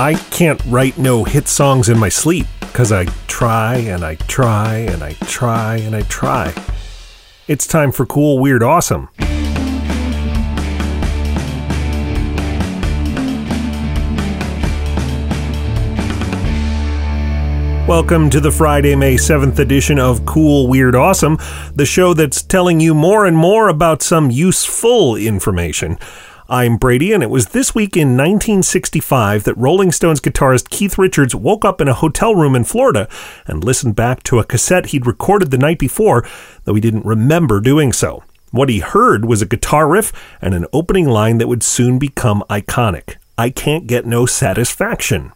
I can't write no hit songs in my sleep because I try and I try and I try and I try. It's time for Cool, Weird, Awesome. Welcome to the Friday, May 7th edition of Cool, Weird, Awesome, the show that's telling you more and more about some useful information. I'm Brady, and it was this week in 1965 that Rolling Stones guitarist Keith Richards woke up in a hotel room in Florida and listened back to a cassette he'd recorded the night before, though he didn't remember doing so. What he heard was a guitar riff and an opening line that would soon become iconic I can't get no satisfaction.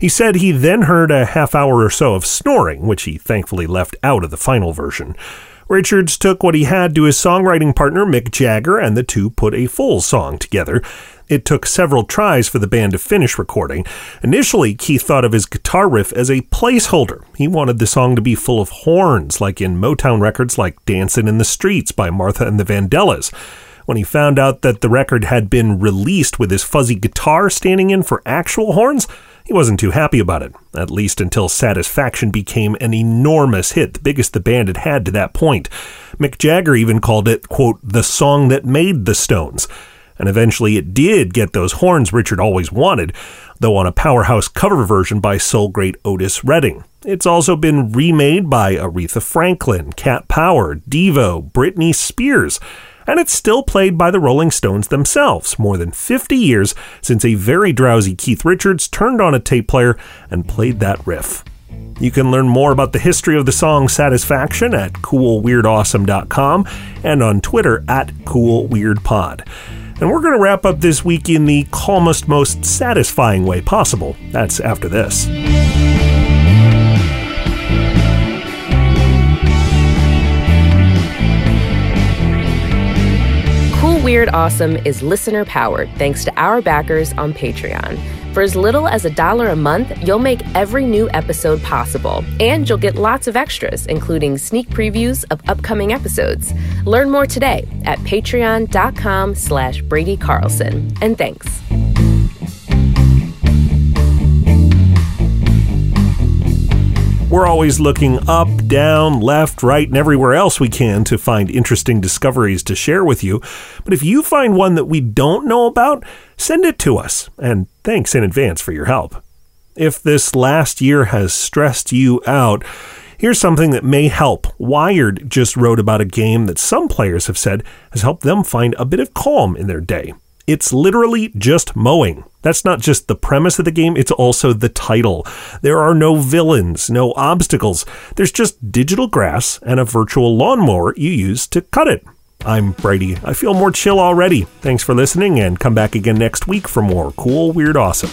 He said he then heard a half hour or so of snoring, which he thankfully left out of the final version. Richards took what he had to his songwriting partner Mick Jagger, and the two put a full song together. It took several tries for the band to finish recording. Initially, Keith thought of his guitar riff as a placeholder. He wanted the song to be full of horns, like in Motown records like Dancin' in the Streets by Martha and the Vandellas. When he found out that the record had been released with his fuzzy guitar standing in for actual horns, he wasn't too happy about it, at least until Satisfaction became an enormous hit, the biggest the band had had to that point. Mick Jagger even called it, quote, the song that made the Stones. And eventually it did get those horns Richard always wanted, though on a powerhouse cover version by soul great Otis Redding. It's also been remade by Aretha Franklin, Cat Power, Devo, Britney Spears and it's still played by the Rolling Stones themselves, more than 50 years since a very drowsy Keith Richards turned on a tape player and played that riff. You can learn more about the history of the song Satisfaction at coolweirdawesome.com and on Twitter at coolweirdpod. And we're going to wrap up this week in the calmest, most satisfying way possible. That's after this. Weird Awesome is listener powered thanks to our backers on Patreon. For as little as a dollar a month, you'll make every new episode possible, and you'll get lots of extras, including sneak previews of upcoming episodes. Learn more today at patreon.com slash Brady Carlson. And thanks. We're always looking up, down, left, right, and everywhere else we can to find interesting discoveries to share with you. But if you find one that we don't know about, send it to us. And thanks in advance for your help. If this last year has stressed you out, Here's something that may help. Wired just wrote about a game that some players have said has helped them find a bit of calm in their day. It's literally just mowing. That's not just the premise of the game, it's also the title. There are no villains, no obstacles. There's just digital grass and a virtual lawnmower you use to cut it. I'm Brady. I feel more chill already. Thanks for listening and come back again next week for more cool, weird, awesome.